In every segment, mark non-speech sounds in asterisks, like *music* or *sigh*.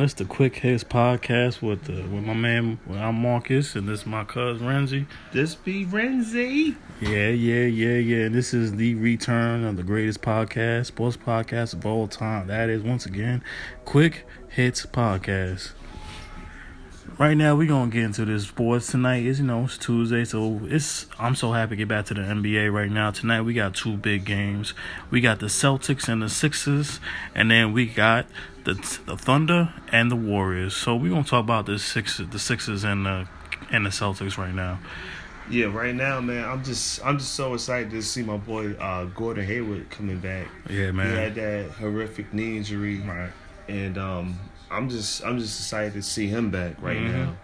on? It's the Quick Hits podcast with the with my man. Well, I'm Marcus, and this is my cousin Renzi. This be Renzi. Yeah, yeah, yeah, yeah. And this is the return of the greatest podcast, sports podcast of all time. That is once again Quick Hits Podcast. Right now, we're gonna get into this sports tonight. Is you know it's Tuesday, so it's I'm so happy to get back to the NBA right now. Tonight we got two big games. We got the Celtics and the Sixers, and then we got the the Thunder and the Warriors. So we're gonna talk about the Sixers, the Sixers and the and the Celtics right now. Yeah, right now, man, I'm just I'm just so excited to see my boy uh, Gordon Hayward coming back. Yeah, man. He had that horrific knee injury, Right. and um, I'm just I'm just excited to see him back right Mhm. now,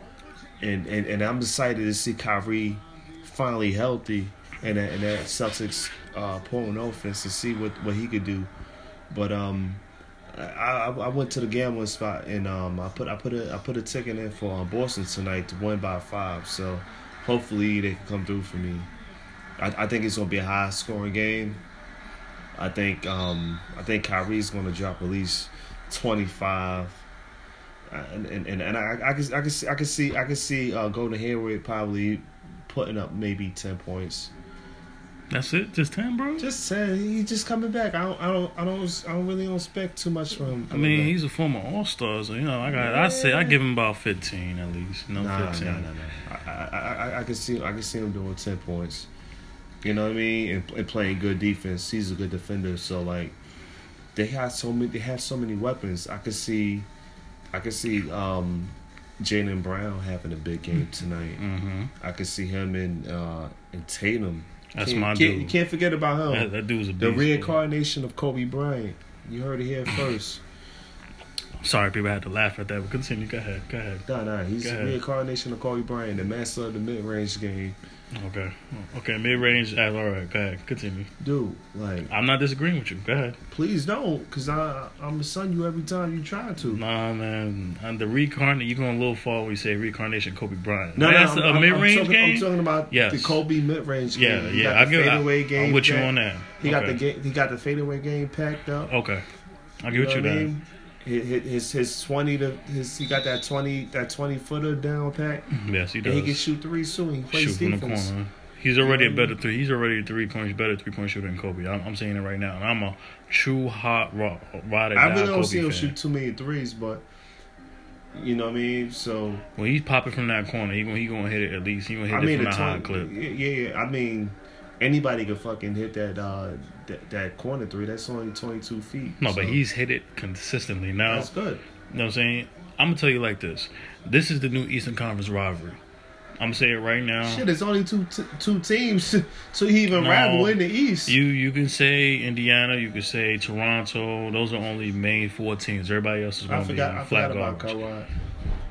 and, and and I'm excited to see Kyrie finally healthy and that, and that Celtics uh, pulling offense to see what, what he could do, but um. I, I went to the gambling spot and um I put I put a I put a ticket in for uh, Boston tonight to win by five so hopefully they can come through for me. I, I think it's gonna be a high scoring game. I think um I think Kyrie's gonna drop at least twenty five. And and, and, and I, I can I can see I can see I can see uh, Gordon Hayward probably putting up maybe ten points. That's it. Just ten, bro. Just say he's just coming back. I don't I don't I don't I don't really don't expect too much from him. I mean, back. he's a former All Star, so you know, I got. I say I give him about fifteen at least. No, Nah, fifteen. nah, nah, nah. I, I, I, I can see, I can see him doing ten points. You know what I mean? And, and playing good defense. He's a good defender. So like, they have so many. They have so many weapons. I could see, I could see um, Jaylen Brown having a big game tonight. Mm-hmm. I could see him and uh, and Tatum. That's Can't- my can't, dude. You can't forget about him. That, that dude's a beast, the reincarnation of Kobe Bryant. You heard it here *clears throat* first. Sorry, people had to laugh at that, but continue. Go ahead. Go ahead. Nah, nah. He's the reincarnation of Kobe Bryant, the master of the mid range game. Okay. Okay. Mid range. All right. Go ahead. Continue. Dude, like, I'm not disagreeing with you. Go ahead. please don't, cause I I'm a son you every time you try to. Nah, man. And the reincarnate, you're going a little far when you say reincarnation Kobe Bryant. No, no, That's I'm, a mid range game. I'm talking about Yes. the Kobe mid range game. yeah, He yeah. got I give. fadeaway I, game. I'm with you on that. He got the game. He got the fadeaway game packed up. Okay. I You give you what I that. His, his twenty to his he got that twenty that twenty footer down pat. Yes, he does. And he can shoot three soon. He plays Shoot from the defense. corner. He's already a better three. He's already a three point better three point shooter than Kobe. I'm, I'm saying it right now, and I'm a true hot raw ride I really don't Kobe see him fan. shoot too many threes, but you know what I mean. So When he's popping from that corner, he gonna he gonna hit it at least. He gonna hit I it mean, from the a high clip. Yeah, yeah. I mean, anybody could fucking hit that uh that, that corner three. That's only twenty two feet. No, so but he's hit it consistently. Now, that's good. you know what I'm saying? I'm gonna tell you like this. This is the new Eastern Conference rivalry. I'm gonna say it right now. Shit, it's only two t- two teams *laughs* to even No. rival in the East. You you can say Indiana, you can say Toronto. Those are only main four teams. Everybody else is gonna be I flat forgot about garbage. Kawhi.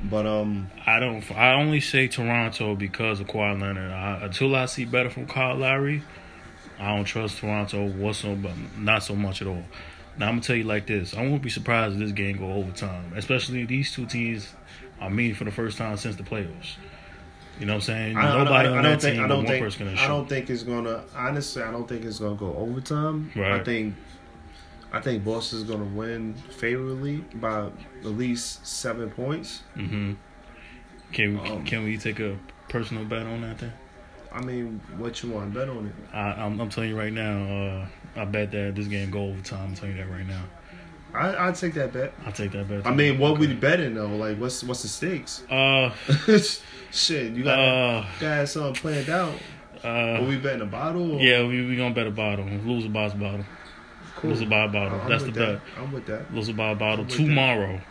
But um, I don't. I only say Toronto because of Kawhi Leonard. I, until I see better from Kyle Lowry, I don't trust Toronto whatsoever. Not so much at all. Now I'm gonna tell you like this: I won't be surprised if this game go overtime. Especially these two teams are meeting for the first time since the playoffs. You know what I'm saying? I, I, Nobody I, I on don't that think. team I don't think. I don't think it's gonna. Honestly, I don't think it's gonna go overtime. I think. I think Boston's gonna win favorably by at least seven points. hmm Can we Um, can we take a personal bet on that? Then I mean, what you want to bet on it? I, I'm, I'm telling you right now. Uh, I bet that this game go overtime. I'm telling you that right now. I I take that bet. I'll take that bet. I mean, what we betting though? Like, what's what's the stakes? Uh, *laughs* Shit, you got uh, have something planned out. Are uh. we betting a bottle? Or? Yeah, we we gonna bet a bottle. Lose a box bottle. cool. Lose a bottle. I'm That's the with bet. I'm with that. Lose a by bottle I'm with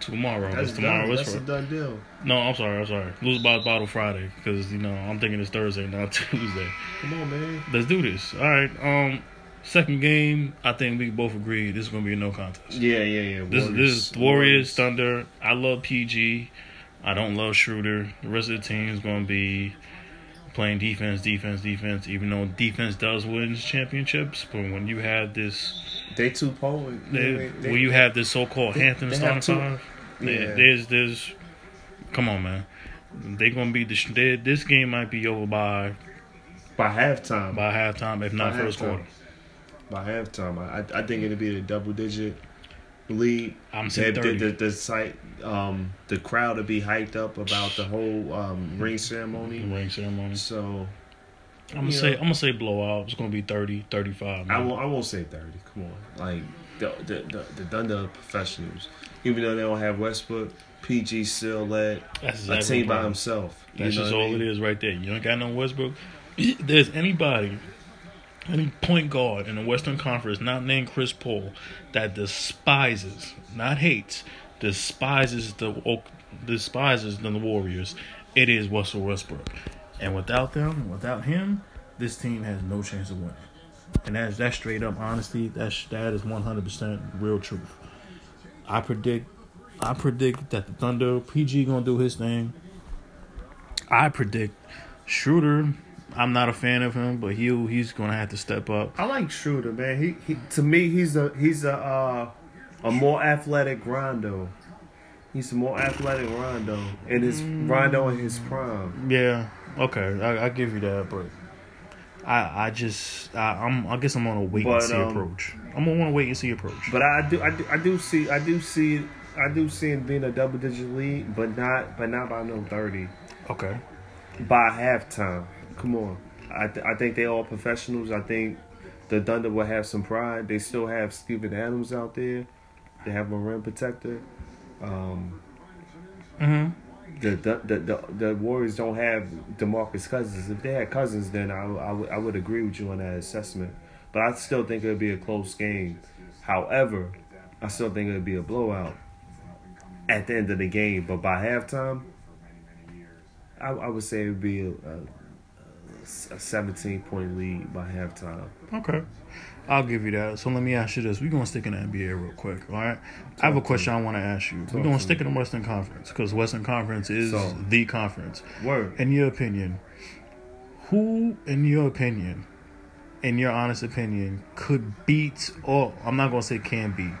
tomorrow. Tomorrow. That's It's tomorrow. done. It's That's a done deal. no, I'm sorry. I'm sorry. Lose by a bottle Friday because you know I'm thinking it's Thursday, *laughs* not Tuesday. Come on, man. Let's do this. All right. Um, second game. I think we both agree this is gonna be a no contest. Yeah, yeah, yeah. This this is Warriors Thunder. I love PG. I don't love Schroeder. The rest of the team is gonna be playing defense, defense, defense. Even though defense does win championships, but when you have this They too potent. They, when you have this so-called they- Hampton they starting five, Yeah. there's there's, come on man, they gonna be they, this game might be over by by halftime. by halftime, if not By first halftime. quarter. by halftime. I I think it'll be a double digit lead. I'm saying the, 30. the, the site, um, the crowd to be hyped up about the whole um, ring ceremony. ring ceremony. So I'm gonna say know. I'm gonna say blowout. It's gonna be 30, 35. I won't. I won't say thirty. Come on, like the the the, the Thunder professionals. Even though they don't have Westbrook, PG still led That's a team by himself. That's just I all mean? it is right there. You don't got no Westbrook. *clears throat* There's anybody, any point guard in the Western Conference not named Chris Paul that despises, not hates, despises the despises the Warriors. It is Russell Westbrook, and without them, without him, this team has no chance of winning. And that's that's straight up honesty. That's that is one hundred percent real truth. I predict, I predict that the Thunder PG gonna do his thing. I predict Schroeder. I'm not a fan of him, but he he's gonna have to step up. I like Schroeder, man. He, he to me he's a he's a uh, a more athletic Rondo. He's a more athletic Rondo, and his Rondo in his prime. Yeah, okay, I, I give you that, but I I just I, I'm I guess I'm on a wait But, and see um, approach. I'm gonna want to wait and see approach. But I do I do I do see I do see I do see him being a double digit lead, but not but not by no thirty. Okay, by halftime. Come on. I, th- I think they all professionals. I think the Thunder will have some pride. They still have Steven Adams out there. They have a rim protector. Um, hmm the, the, the, the, the Warriors don't have DeMarcus Cousins. If they had Cousins, then I, I, would, I would agree with you on that assessment. But I still think it would be a close game. However, I still think it would be a blowout at the end of the game. But by halftime, I, I would say it would be a, a, a 17 point lead by halftime. okay, I'll give you that. So let me ask you this: We're gonna stick in the NBA real quick, all right? I have a question I want to ask you. We're gonna stick in the Western Conference because Western Conference is So- the conference. Word. in your opinion, who, in your opinion, in your honest opinion, could beat, or I'm not going to say can beat,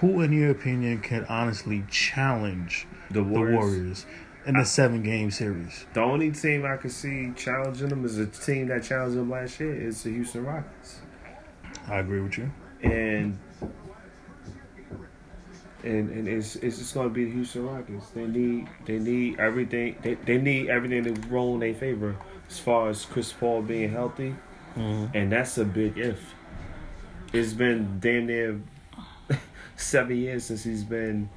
who, in your opinion, can honestly challenge The the Warriors. Warriors in the seven game series? The only team I could see challenging them is a team that challenged them last year is the Houston Rockets. I agree with you. and and and it's it's just gonna be the Houston Rockets. They need they need everything they, they need everything to roll in their favor as far as Chris Paul being healthy, mm-hmm. and that's a big if. It's been damn near *laughs* seven years since he's been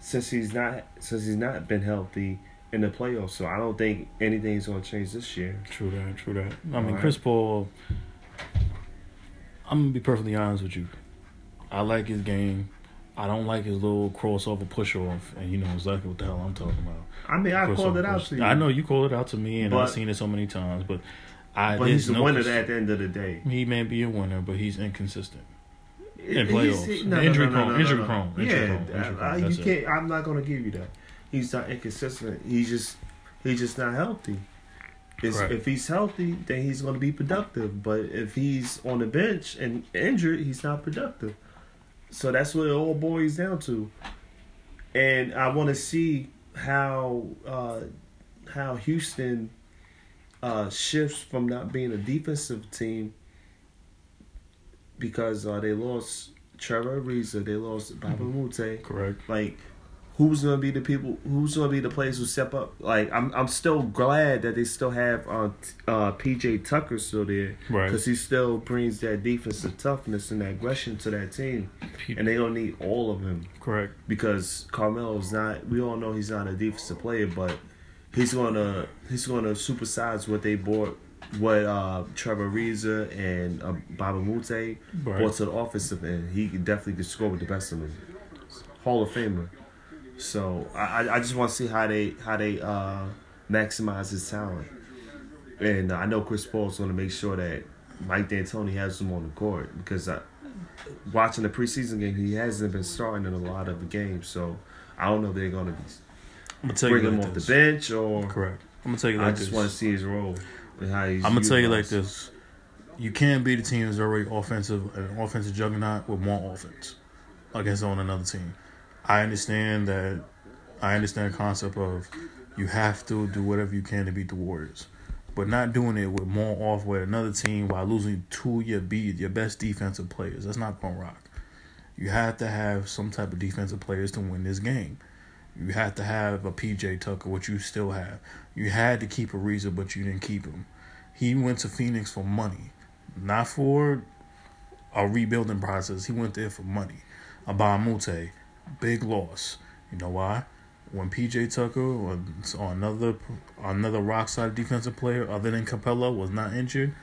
since he's not since he's not been healthy in the playoffs. So I don't think anything's gonna change this year. True that, true that. I mean, Alright. Chris Paul, I'm to be perfectly honest with you. I like his game. I don't like his little crossover push off, and you know exactly what the hell I'm talking about. I mean, I called it out push. to you. I know you called it out to me, and I've seen it so many times, but I. but he's the no winner cons- at the end of the day. He may be a winner, but he's inconsistent. In He's- playoffs. Injury prone, injury prone, injury yeah, prone, injury I- prone, I- you it. can't. I'm not gonna give you that. He's not inconsistent. He's just he's just not healthy. If he's healthy, then he's gonna be productive. But if he's on the bench and injured, he's not productive. So that's what it all boils down to. And I want to see how uh, how Houston uh, shifts from not being a defensive team because uh, they lost Trevor Ariza, they lost Mbah a Moute. Correct. Like, who's gonna be the people? Who's gonna be the players who step up? Like, I'm I'm still glad that they still have uh, uh, PJ Tucker still there Right. because he still brings that defensive toughness and that aggression to that team, and they don't need all of him Correct. because Carmelo's not. We all know he's not a defensive player, but he's gonna he's gonna supersize what they bought, what uh, Trevor Ariza and uh, Mbah a Moute Right. brought to the offensive end. He definitely could score with the best of them. Hall of Famer. So I I- I just want to see how they how they uh, maximize his talent, and I know Chris Paul's going to make sure that Mike D'Antoni has him on the court because I, watching the preseason game, he hasn't been starting in a lot of the games. So I don't know if they're going to be I'm gonna tell you bring him like off this. the bench or Correct. I'm gonna tell you I like just this. want to see his role and how he's. I'm gonna tell you like this: you can't beat a team that's already offensive, an offensive juggernaut with more offense against on another team. I understand that. I understand the concept of you have to do whatever you can to beat the Warriors. but not doing it with more off with another team while losing two of your your best defensive players. That's not gonna rock. You have to have some type of defensive players to win this game. You have to have a PJ Tucker, which you still have. You had to keep Ariza, but you didn't keep him. He went to Phoenix for money, not for a rebuilding process. He went there for money. A Mbah a Moute, big loss. You know why? When PJ Tucker or, or another another rock solid defensive player other than Capela was not injured,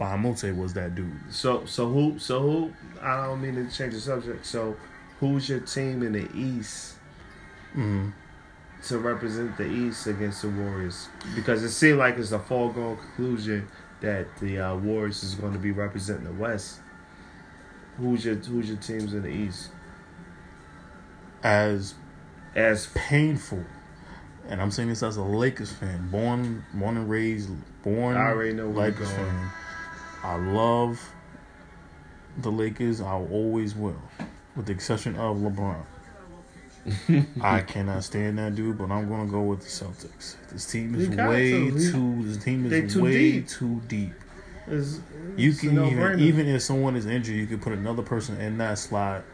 Mbah a Moute was that dude. So so who so who I don't mean to change the subject. So who's your team in the East Mm-hmm. to represent the East against the Warriors? Because it seemed like it's a foregone conclusion that the uh, Warriors is going to be representing the West. Who's your who's your teams in the East? As As painful, and I'm saying this as a Lakers fan, born born and raised, born I already know Lakers fan. I love the Lakers. I always will, with the exception of LeBron. *laughs* I cannot stand that dude, but I'm gonna go with the Celtics. This team is way to. Too. This team is too way deep. too deep. It's, You it's a can even even if someone is injured, you can put another person in that slot,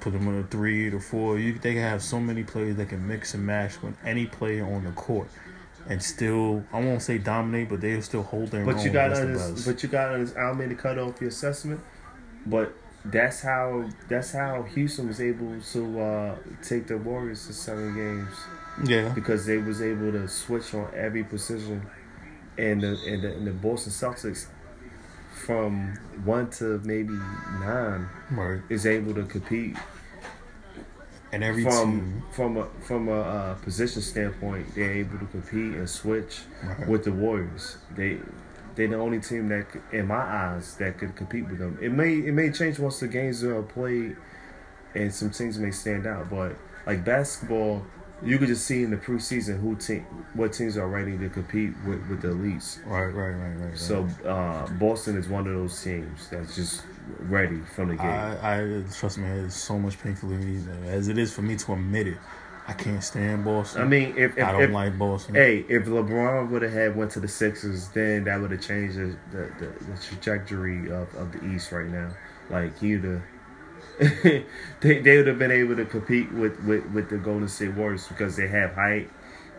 put them on a three to four. You they can have so many players that can mix and match with any player on the court, and still I won't say dominate, but they'll still hold their But own you got to, the but you got to. I mean to cut off your assessment, but that's how that's how Houston was able to uh, take the Warriors to seven games yeah, because they was able to switch on every position, and the and the, and the Boston Celtics from one to maybe nine right. is able to compete And every from team, from a from a uh, position standpoint, they're able to compete and switch Right. with the Warriors. They they're the only team that, in my eyes, that could compete with them. It may it may change once the games are played, and some teams may stand out. But like basketball, you could just see in the preseason who team what teams are ready to compete with with the elites. right, right, right, right. right. So uh, Boston is one of those teams that's just ready from the gate. I, I trust me, it's so much painful to me as it is for me to admit it. I can't stand Boston. I mean, if, if I don't if, like Boston. Hey, if LeBron would have had went to the Sixers, then that would have changed the, the, the, the trajectory of, of the East right now. Like he'd have, they they would have been able to compete with, with, with the Golden State Warriors because they have height.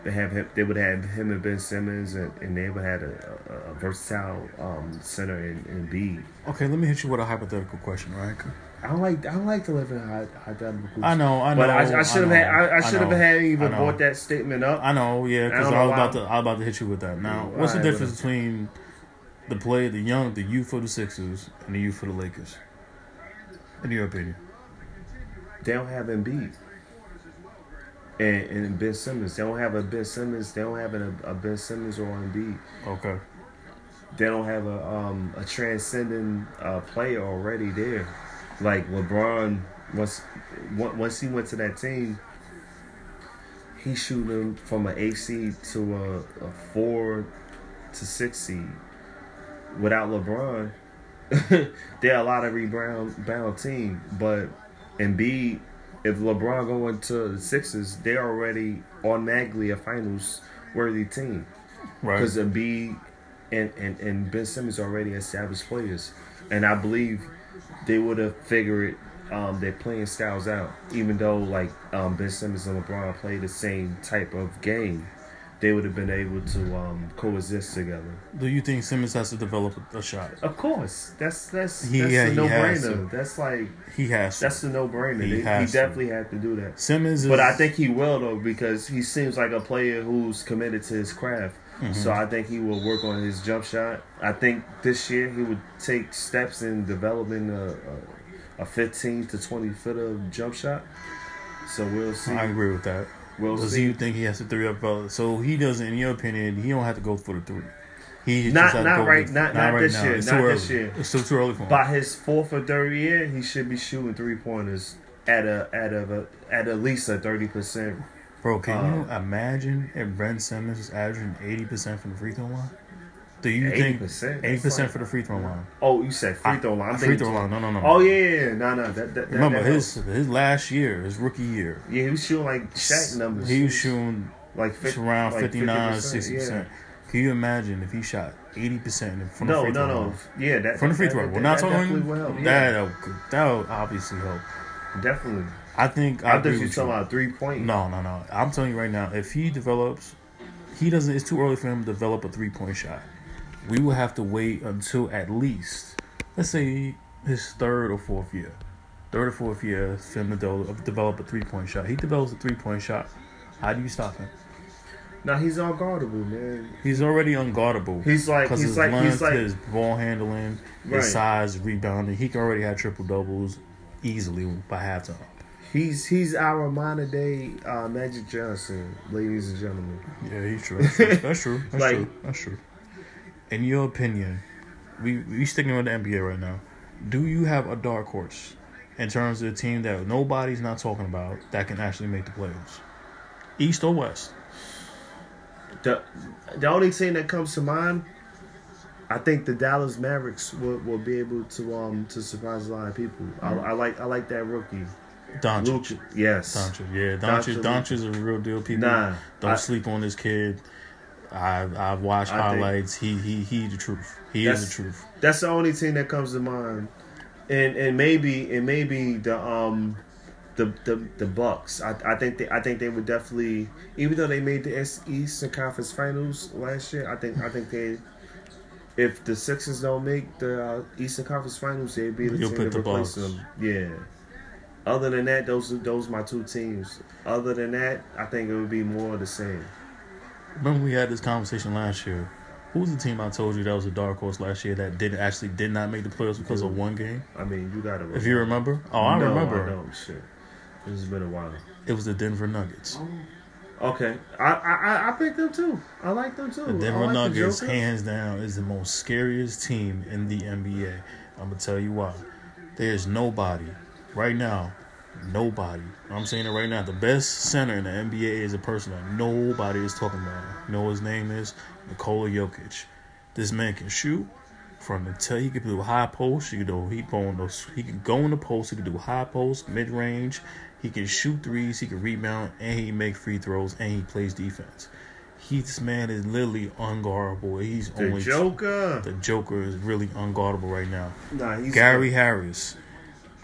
They have him, they would have him and Ben Simmons, and, and they would have a, a, a versatile um, center in, in B. Okay, let me hit you with a hypothetical question, right? I don't like I don't like to live in high high I know, I know. but I, I should have had I, I should have had even I brought that statement up. I know, yeah, I because I, know was about to, I was about to hit you with that. Now, what's the difference between the play, the young, the youth for the Sixers, and the youth for the Lakers? In your opinion, they don't have Embiid. And, and Ben Simmons. They don't have a Ben Simmons. They don't have a, a Ben Simmons or Embiid. okay, They don't have a um a transcending uh, player already there. Like LeBron, once once he went to that team, he shooting from an eight seed to a, a four to six seed. Without LeBron, *laughs* they're a lot of rebound bound team. But Embiid, if LeBron going to the Sixers, they're already automatically a finals worthy team right? because Embiid and, and, and Ben Simmons already established players, and I believe they would have figured um, their playing styles out. Even though like um, Ben Simmons and LeBron play the same type of game, they would have been able to um, coexist together. Do you think Simmons has to develop a shot? Of course, that's that's He- that's yeah, a no brainer. That's like He has. To. that's the no brainer. He He, has to. had to do that. Simmons is. But I think he will though because he seems like a player who's committed to his craft. Mm-hmm. So I think he will work on his jump shot. I think this year he would take steps in developing a, a, a 15 to 20 foot of jump shot. So we'll see. I agree with that. We'll Does see. you think he has to three up? uh, So he doesn't. In your opinion, he don't have to go for the three. He just Not- not right- with- not- not this year, It's not too this early. year. It's still too early for him. By his fourth or third year, he should be shooting three pointers at a at a at at least a 30 percent. Bro, can Uh, you imagine if Ben Simmons is averaging eighty percent from the free throw line? Do you 80%? think eighty percent like- for the free throw line? Oh, you said free throw line. I'm free throw line. No, no, no. Oh yeah, no, no. That, that, Remember that his his last year, his rookie year. Yeah, he was shooting like Shaq numbers. He was shooting like 50, around like 59, 50%, 60 percent. Can you imagine if he shot eighty percent from the No, free no, throw no. line? Yeah, that From the free that- throw. We're not talking will help. Yeah, that. That would obviously help. definitely. I think I I agree thought you with talking about three point. No, no, no. I'm telling you right now, if he develops, he doesn't. It's too early for him to develop a three point shot. We will have to wait until at least, let's say, his third or fourth year, third or fourth year him develop, develop a three point shot. He develops a three point shot. How do you stop him? Now he's unguardable, man. He's already unguardable. He's like he's his like length, he's like his ball handling, Right. his size, rebounding. He can already have triple doubles easily by halftime. he's he's our modern day uh, Magic Johnson, ladies and gentlemen. Yeah, he's true. That's true. That's true. *laughs* That's, Like- true. That's true. In your opinion, we we sticking with the NBA right now. Do you have a dark horse in terms of the team that nobody's not talking about that can actually make the playoffs, East or West? The the only team that comes to mind, I think the Dallas Mavericks will, will be able to um to surprise a lot of people. I, I like I like that rookie. Doncic. Yes. Doncic. Yeah. Doncic. Doncic is a real deal. People Nah, don't I- sleep on this kid. I've I've watched I highlights. He he he the truth. He is the truth. That's the only team that comes to mind, and and maybe and maybe the um the the the Bucks. I I think they I think they would definitely even though they made the Eastern Conference Finals last year. I think I think they. If the Sixers don't make the uh, Eastern Conference Finals, they'd be the You'll team to the replace Bucks. them. Yeah. Other than that, those are those are my two teams. Other than that, I think it would be more of the same. Remember we had this conversation last year. Who was the team I told you that was a dark horse last year that didn't actually did not make the playoffs because of one game? I mean, you gotta. If you remember, oh, I No, remember. I don't. Shit, this has been a while. It was the Denver Nuggets. Okay, I I I- I picked them too. I like them too. The Denver like Nuggets, Joker. hands down, is the most scariest team in the NBA. I'm gonna tell you why. There's nobody right now. Nobody. I'm saying it right now. The best center in the NBA is a person that nobody is talking about. You know his name is? Nikola Jokic. This man can shoot from the tell. He can do high post. He can do he go on those. He can go in the post. He can do high post, mid range. He can shoot threes. He can rebound, and he make free throws, and he plays defense. He this man is literally unguardable. He's The only Joker. the Joker is really unguardable right now. Nah, he's Gary Harris.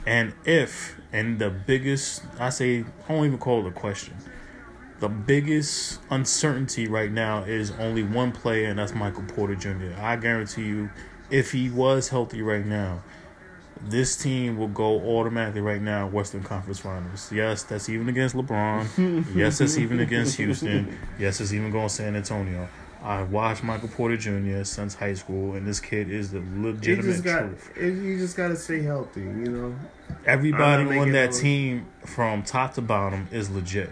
And if and the biggest I say I don't even call it a question. The biggest uncertainty right now is only one player and that's Michael Porter Jr. I guarantee you if he was healthy right now, this team will go automatically right now Western Conference Finals. Yes, that's even against LeBron. *laughs* yes, that's even against Houston. Yes, it's even going to San Antonio. I watched Michael Porter Jr. since high school, and this kid is the You legitimate just got. truth. You just got to stay healthy. You know. Everybody on that team from top to bottom is legit.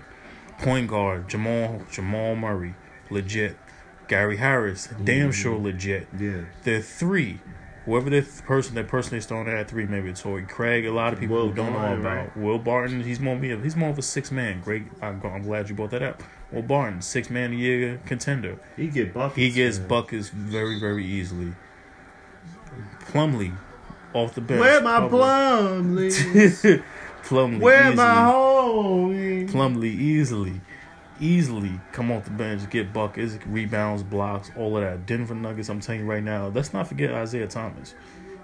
Point guard Jamal Jamal Murray, legit. Gary Harris, damn mm-hmm. sure legit. Yeah. The three, whoever the th- person that person they at three, maybe it's Torrey Craig. A lot of people Will who don't Barton, know about right? Will Barton. He's more be a, he's more of a six man. Great. I'm, I'm glad you brought that up. Will Barton, six man a year contender. He get buckets. He gets man. buckets very very easily. Plumlee, off the bench. Where my Plumlee? *laughs* Plumlee Where easily. my homie? Plumlee easily, easily come off the bench, get buckets, rebounds, blocks, all of that. Denver Nuggets. I'm telling you right now. Let's not forget Isaiah Thomas.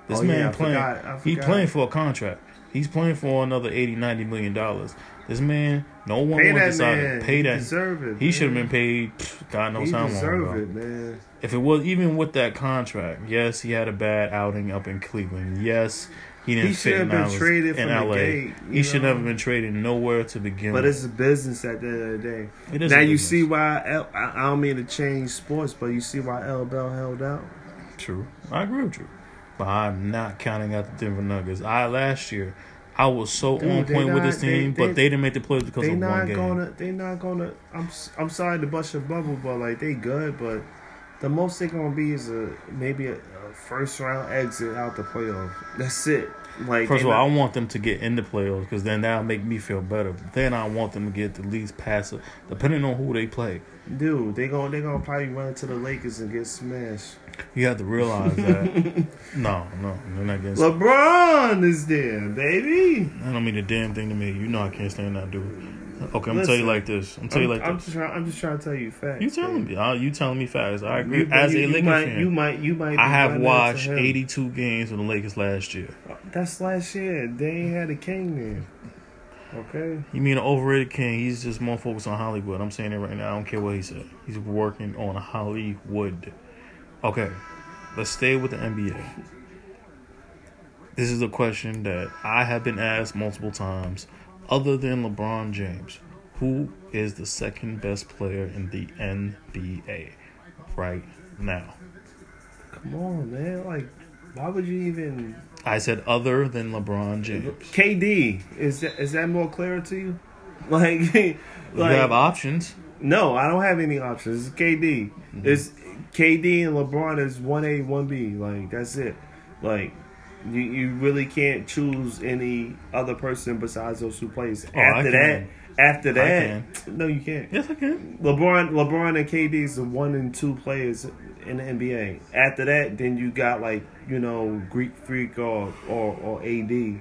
This Oh, man yeah, playing. forgot, I He playing for a contract. He's playing for another 80, 90 million dollars. This man, no one Pay would decide to pay that. deserve it, He should have been paid. pff, God knows He how long it, man. If it was even with that contract, yes, he had a bad outing up in Cleveland. Yes, he didn't He fit should in, have been traded in LA. gate, he should never been traded nowhere to begin But with. it's a business at the end of the day. It is now you see why L, I, I don't mean to change sports, but you see why L Bell held out. True. I agree with you. But I'm not counting out the Denver Nuggets. I last year I was so Dude, on point with this team, they- but they didn't make the playoffs because They of one not game. gonna. They not gonna. I'm. I'm sorry to bust your bubble, but like they good, but the most they gonna be is a maybe a, a first round exit out the playoff. That's it. Like First of all, not- I want them to get in the playoffs because then that'll make me feel better. But then I want them to get the least pass, depending on who they play. dude, they gonna they gonna probably run into the Lakers and get smashed. You have to realize that. *laughs* no, no, they're not getting. LeBron is there, baby. I don't mean a damn thing to me. You know I can't stand that dude. Okay, I'm gonna tell you like this. I'm tell you like I'm this. just trying. I'm just trying to tell you facts. You telling me? Uh, you telling me facts? I agree. You- As you, a Lakers might, fan, you might, you might. I have watched 82 games of the Lakers last year. That's last year. They ain't had a king then. Okay. You mean an overrated king? He's just more focused on Hollywood. I'm saying it right now. I don't care what he said. He's working on Hollywood. Okay, let's stay with the NBA. This is a question that I have been asked multiple times. Other than LeBron James, who is the second best player in the NBA right now? Come on, man. Like, why would you even? I said other than LeBron James. KD is that is that more clear to you? *laughs* Like, you have options. no, I don't have any options. It's KD. Mm-hmm. It's KD and LeBron is one A, one B. Like that's it. Like. You, you really can't choose any other person besides those two players. Oh, after that, after that, no, you can't. Yes, I can. LeBron, LeBron and KD is the one and two players in the NBA. After that, then you got like you know Greek Freak or or, or AD,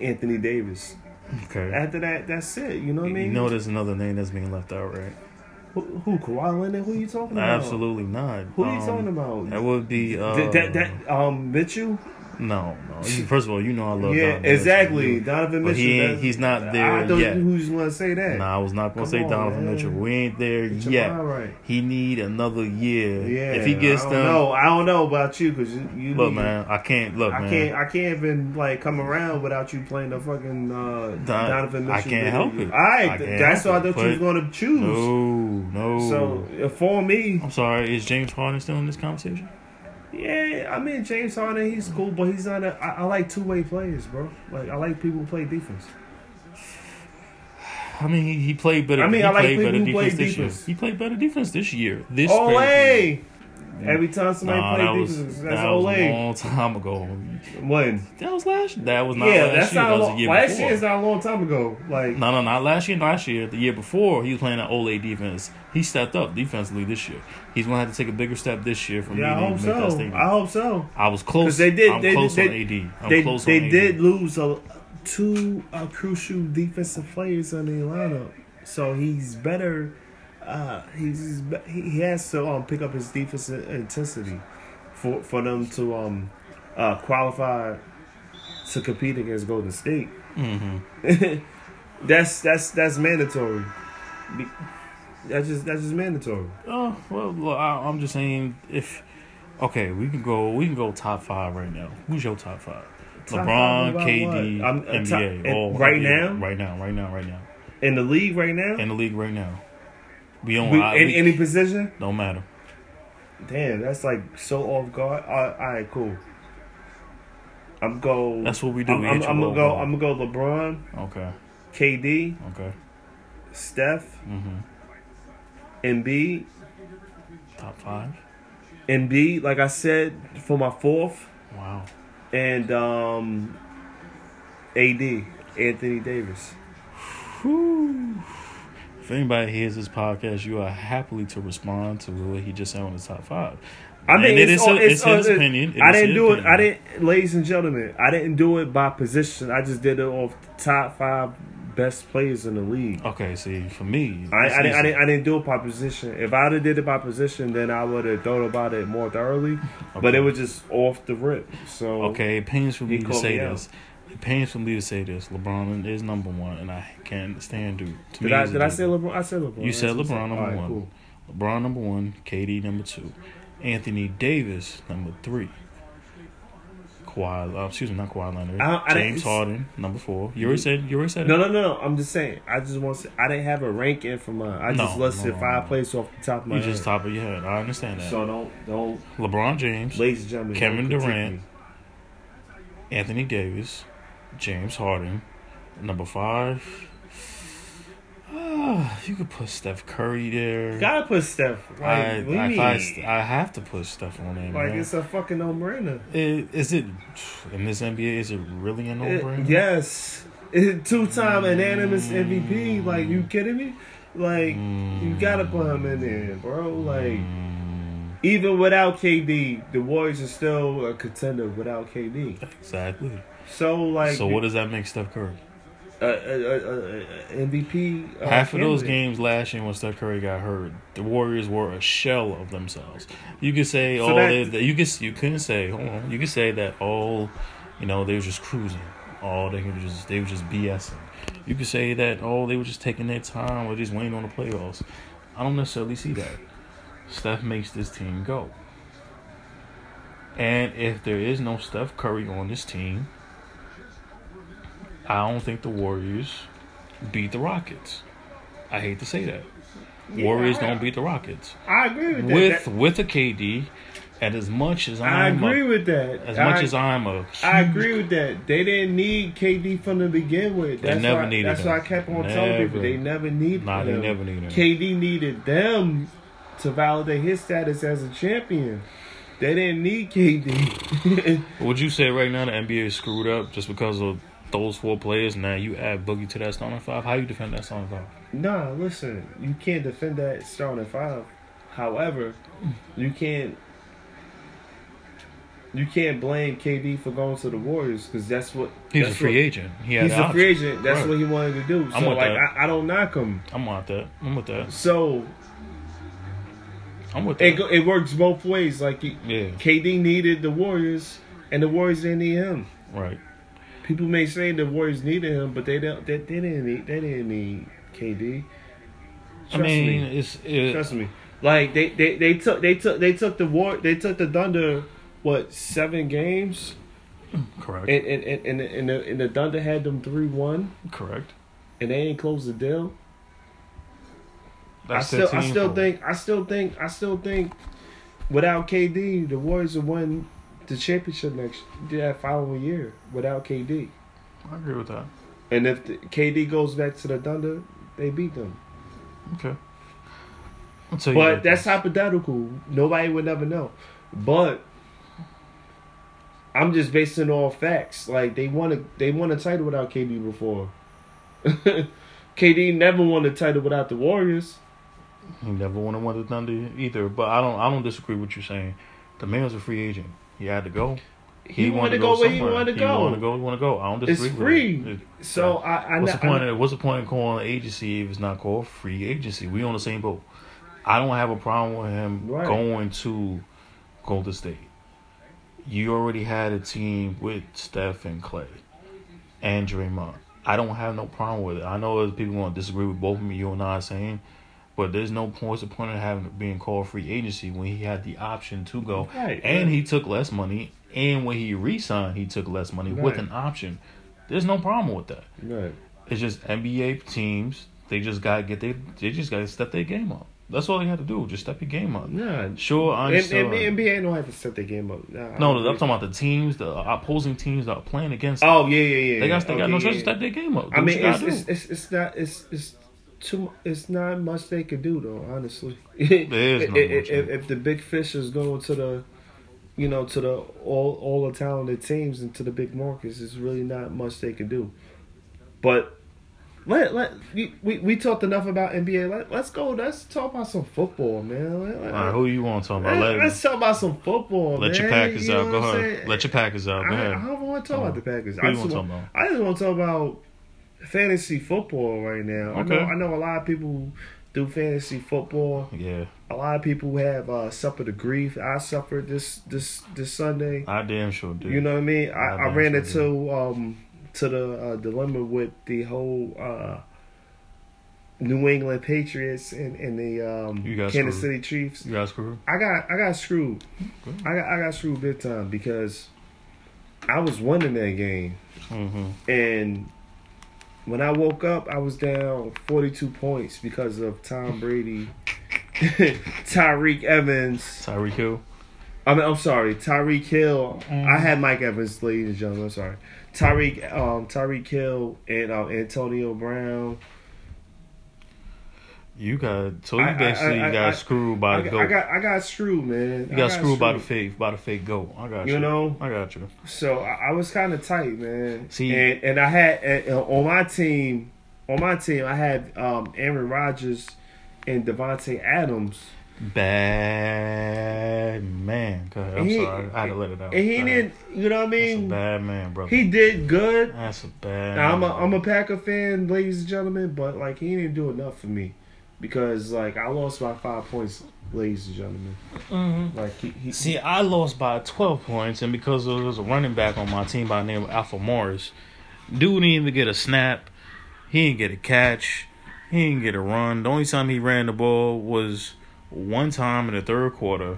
Anthony Davis. Okay. After that, that's it. You know what I mean? You know there's another name that's being left out, right? who, who Kawhi Leonard? Who are you talking about? Absolutely not. Who are you Um, talking about? That would be uh, that, that that um Mitchell. No, no. First of all, you know I love yeah, Donovan exactly. Mitchell. Donovan But he ain't- he's not there I thought yet. you was gonna say that. Nah, I was not gonna Come say on, Donovan man. Mitchell. We ain't there Get yet. right. He need another year. Yeah, if he gets them, don't. I don't know about you because you, you look, need- man, I can't look, I man. can't. I can't even like come around without you playing the fucking uh, Don- Donovan Mitchell. I can't help it. All right, I that's what I thought you was going to choose. no, no. So uh, for me, I'm sorry. Is James Harden still in this conversation? Yeah, I mean James Harden, he's cool, but he's not. A, I, I like two way players, bro. Like I like people who play defense. I mean, he, he played better. I mean, he I like played people better who play defense this year. He played better defense this year. This Ole. Every time somebody Nah, play that was, defense, that that's was Ole. a long time ago. When? That was last. That was not Yeah, last that's year. not That was long. year Last before. year is not a long time ago. Like No, no, not last year. Last year, the year before, he was playing that Ole defense. He stepped up defensively this year. He's going to have to take a bigger step this year for yeah, I me to hope make that so. statement. I hope so. I was close. they did- I'm they- close they- on AD. I'm they close they on did lose a, two uh, crucial defensive players in the lineup, so he's better. Uh, he's be- he he has to um, pick up his defensive intensity for for them to um uh, qualify to compete against Golden State. Mhm. *laughs* That's that's that's mandatory. That's just that's just mandatory. Oh well, look, I, I'm just saying if. Okay, we can go. We can go top five right now. Who's your top five? Top LeBron, five KD, uh, top- NBA. and all right NBA. now? Right now, right now, right now. In the league right now, In the league right now. We don't. We- in we- any position. don't matter. Damn, that's like so off guard. All right, all right cool. I'm go. That's what we do. I'm, We I'm, I'm gonna go. I'm gonna go. LeBron, Okay. KD, Okay. Steph, Mm-hmm. Embiid, Top five. Embiid. Like I said, for my fourth, Wow. and um, AD, Anthony Davis. Whew. If anybody hears this podcast, you are happily to respond to what he just said on the top five. I mean, And it it's, is it's, it's his opinion. It I didn't do it. I opinion. didn't, ladies and gentlemen. I didn't do it by position. I just did it off the top five best players in the league. Okay, see, for me, I, I, didn't, I didn't. I didn't do it by position. If I'd have did it by position, then I would have thought about it more thoroughly. But it was just off the rip. So Okay, it pains for me to say me out. It pains for me to say this. LeBron is number one, and I can't stand dude. To did me, I did I say LeBron? I said LeBron. You said LeBron number right, one. cool. LeBron number one, KD number two, Anthony Davis number three, Kawhi. Uh, excuse me, not Kawhi Leonard. I- I James Harden number four. You already said. You already said No, it. no, no, no. I'm just saying. I just want. To, I didn't have a ranking for mine. I just No, listed no, five no. players off the top of my You head. just top of your head. I understand that. so don't don't, LeBron James, ladies and gentlemen. Kevin Durant. Anthony Davis, James Harden, number five. Ah, you could put Steph Curry there. Gotta put Steph. Like, I, you I. I, I have to put Steph on there, like man. it's a fucking no brainer. It- Is it in this NBA? Is it really a no-brainer? yes, two time unanimous MVP. Like you kidding me? Like you gotta put him in there, bro. Like Mm, even without KD, the Warriors are still a contender without KD. exactly. So like, so what does that make Steph Curry? uh, uh, uh, MVP. Uh, Half of those games last year when Steph Curry got hurt, the Warriors were a shell of themselves. You could say, So oh, that- they, you could you couldn't say, hold on, you could say that, oh, you know, they were just cruising. all they could just they were just BSing. You could say that, oh, they were just taking their time or just waiting on the playoffs. I don't necessarily see that. Steph makes this team go. And if there is no Steph Curry on this team, I don't think the Warriors beat the Rockets. I hate to say that. Yeah, Warriors I- don't beat the Rockets. I agree with that. With That- with a KD, and as much as I I'm agree a, with that. as I, much as I'm a I agree with that. They didn't need KD from the begin with. They That's never why, needed That's him. why I kept on telling people they never needed Nah, they never needed him. KD needed them to validate his status as a champion. They didn't need KD. *laughs* Would you say right now the NBA is screwed up just because of those four players? Now you add Boogie to that starting five. How you defend that starting five? nah, listen, you can't defend that starting five. However, you can't. You can't blame KD for going to the Warriors because that's what He's that's a free what- agent. He He's a free agent. That's Right. what he wanted to do. I'm with like, that. I, I don't knock him. I'm with that. I'm with that. So I'm with it that. go, it works both ways. Like Yeah, KD needed the Warriors, and the Warriors didn't need him. right. People may say the Warriors needed him, but they don't. They, they didn't need. They didn't need KD. I Trust mean, me. it's it, Trust me. Like they, they, they took they took they took the war they took the Thunder what seven games correct. and and and, and, and, the, and the Thunder had them three one correct. and they ain't closed the deal. That's I still I still think I still think I still think without KD the Warriors will win the championship next that following year without KD. I agree with that. And if the, KD goes back to the Thunder, they beat them. Okay. You But that's hypothetical. Nobody would never know. But I'm just basing all facts. Like they won a they won a title without KD before. *laughs* KD never won a title without the Warriors. He never want to win the Thunder either. But I don't. I don't disagree with you saying. The man was a free agent. He had to go. He, wanted to go, where he wanted to go. He wanted to go. go. He wanted to go. I don't disagree. It's free. With it. It- So I, I, what's I, the point? Of, what's the point of calling an agency if it's not called free agency? We on the same boat. I don't have a problem with him Right. going to Golden State. You already had a team with Steph and Clay and Draymond. I don't have no problem with it. I know people going to disagree with both of me, you and I saying, but there's no point. The point of having being called free agency when he had the option to go, Right, and right. he took less money, and when he re-signed, he took less money with an option. There's no problem with that. Right. It's just NBA teams. They just gotta get they. They just gotta step their game up. That's all they have to do. Just step your game up. Yeah. Sure, I understand. and, NBA don't have to step their game up. Nah, no, I'm agree. talking about the teams, the opposing teams that are playing against. them. Oh yeah, yeah, yeah. they got they got Okay, no yeah, choice to step their game up. I mean, it's, it's, it's it's not it's it's too it's not much they could do though. Honestly, *laughs* is not if, if, if the big fish is going to the, you know, to the all all the talented teams and to the big markets, it's really not much they can do. But let let we we, talked enough about NBA. Let, let's go. Let's talk about some football, man. Let, let, All right, who you want to talk about? let, us talk about some football. let man. your Packers You out. Go ahead. Let your Packers out. Go I, I don't want to talk Oh. about the Packers. Who I you just, want, I just want to talk about fantasy football right now. I know Okay. I know a lot of people do fantasy football. Yeah, A lot of people have uh, suffered the grief I suffered this this this Sunday. I damn sure do. You know what I mean? I, I I ran sure into um to the uh, dilemma with the whole uh, New England Patriots and, and the um, Kansas screwed. City Chiefs. you got screwed. I got I got screwed. Good. I got I got screwed big time because I was winning that game Mm-hmm. and when I woke up I was down 42 points because of Tom Brady, *laughs* Tyreek Evans. Tyreek Hill. I mean I'm sorry, Tyreek Hill. Mm. I had Mike Evans, ladies and gentlemen. I'm sorry, Tyreek um, Tyreek Hill and uh, Antonio Brown. You got so you I- basically I- I- got screwed by the got- goat. I got I got screwed, man. you I got screwed by the fake by the fake goat. I got you. You know, I got you. So I, was kind of tight, man. See- and and I had and, uh, on my team, on my team, I had um, Aaron Rodgers and Davante Adams. Bad man. Go ahead. I'm He- sorry. I had to let it out. And he didn't, you know what I mean? bad man, brother. He did good. That's a bad. Now, I'm a. I'm a Packer fan, ladies and gentlemen, but like he didn't do enough for me because like I lost by five points, ladies and gentlemen. Mhm. Like he, he See, I lost by 12 points, and because there was a running back on my team by the name of Alfred Morris, dude didn't even get a snap. He didn't get a catch. He didn't get a run. The only time he ran the ball was one time in the third quarter,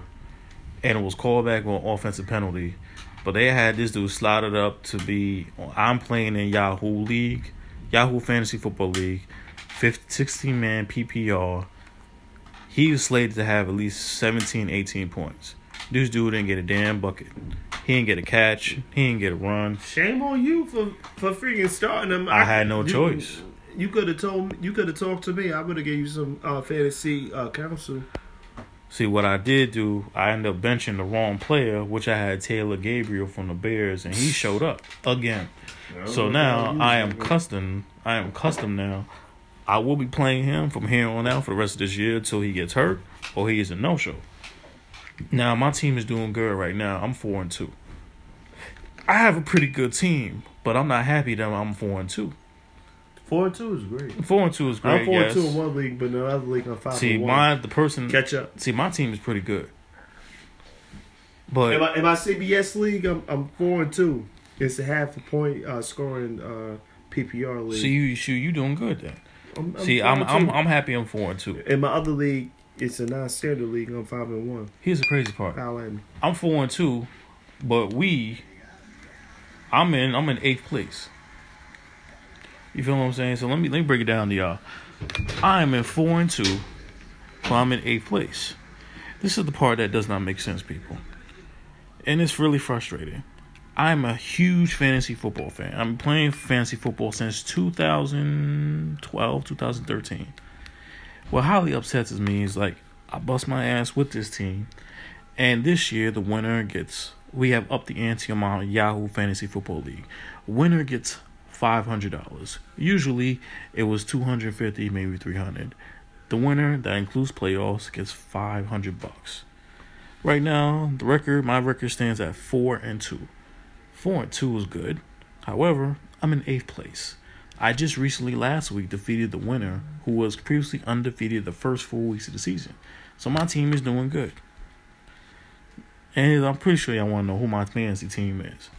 and it was called back on offensive penalty. But they had this dude slotted up to be. I'm playing in Yahoo League, Yahoo Fantasy Football League, 50, 16 man PPR. He was slated to have at least 17, 18 points. This dude didn't get a damn bucket. He didn't get a catch. He didn't get a run. shame on you for for freaking starting him. I had no you- choice. You could have told Me, you could have talked to me. I would have gave you some uh, fantasy uh, counsel. See what I did do, I ended up benching the wrong player, which I had Taylor Gabriel from the Bears, and he showed up again. *laughs* So now I am custom. I am custom now. I will be playing him from here on out for the rest of this year until he gets hurt or he is a no show. Now my team is doing good right now. I'm four and two. I have a pretty good team, but I'm not happy that I'm four and two. Four and two is great. Four and two is great. I'm four yes. and two in one league, but in the other league I'm five See, and one. my the person. Catch up. See, my team is pretty good. But In my, in my CBS league, I'm I'm four and two. It's a half a point uh, scoring uh, PPR league. see, you, shoot, you doing good then. I'm, I'm See, I'm I'm. I'm happy. I'm four and two. in my other league. It's a non-standard league. I'm five and one. Here's the crazy part. Foul at me. I'm four and two, but we, I'm in I'm in eighth place. You feel what I'm saying? So let me let me break it down to y'all. I am in four and two, but I'm in eighth place. This is the part that does not make sense, people, and it's really frustrating. I'm a huge fantasy football fan. I'm playing fantasy football since 2012, 2013. What highly upsets me is like I bust my ass with this team, and this year the winner gets we have up the ante on our Yahoo Fantasy Football League. Winner gets five hundred dollars. Usually it was two hundred fifty, maybe three hundred. The winner that includes playoffs gets five hundred bucks. Right now, the record my record stands at four and two. Four and two is good. However, I'm in eighth place. I just recently last week defeated the winner who was previously undefeated the first four weeks of the season. So my team is doing good. And I'm pretty sure y'all want to know who my fantasy team is.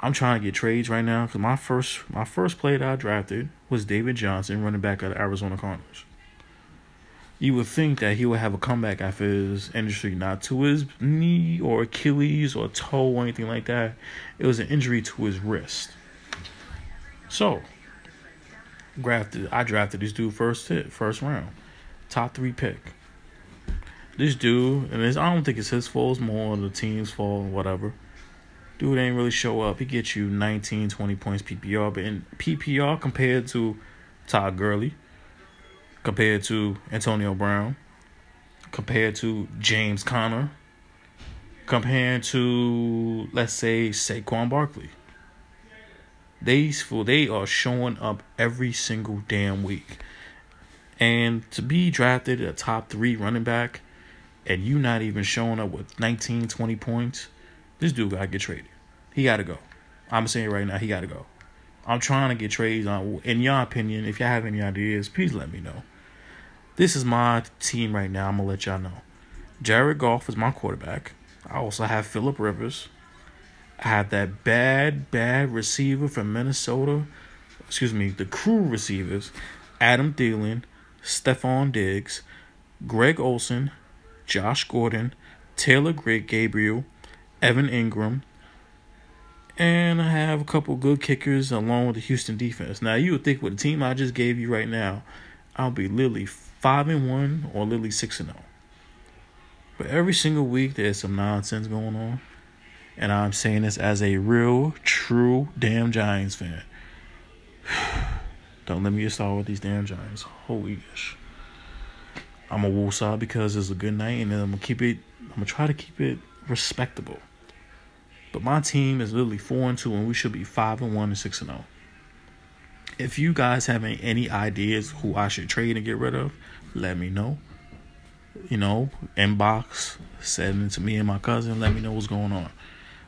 I'm trying to get trades right now because my first my first player that I drafted was David Johnson, running back of the Arizona Cardinals. You would think that he would have a comeback after his injury, not to his knee or Achilles or toe or anything like that. It was an injury to his wrist. So, drafted I drafted this dude first hit, first round, top three pick. This dude, and I don't think it's his fault, it's more the team's fault, whatever. Dude ain't really show up. He gets you 19, 20 points PPR, but in PPR compared to Todd Gurley, compared to Antonio Brown, compared to James Conner, compared to let's say Saquon Barkley. They they are showing up every single damn week. And to be drafted a top three running back and you not even showing up with 19, 20 points, this dude gotta get traded. He gotta go. I'm saying right now, he gotta go. I'm trying to get trades on. In your opinion, if y'all have any ideas, please let me know. This is my team right now. I'm gonna let y'all know. Jared Goff is my quarterback. I also have Philip Rivers. I have that bad, bad receiver from Minnesota. Excuse me, the crew receivers. Adam Thielen, Stefon Diggs, Greg Olsen, Josh Gordon, Taylor Great Gabriel, Evan Engram, and I have a couple good kickers along with the Houston defense. Now you would think with the team I just gave you right now, I'll be literally five and one or literally six and zero. But every single week there's some nonsense going on, and I'm saying this as a real, true, damn Giants fan. *sighs* Don't let me get started with these damn Giants. Holy gosh. I'm a woosah because it's a good night, and I'm gonna keep it. I'm gonna try to keep it respectable. But my team is literally four and two, and we should be five and one and six and zero. If you guys have any ideas who I should trade and get rid of, let me know. you know, inbox, send it to me and my cousin. Let me know what's going on.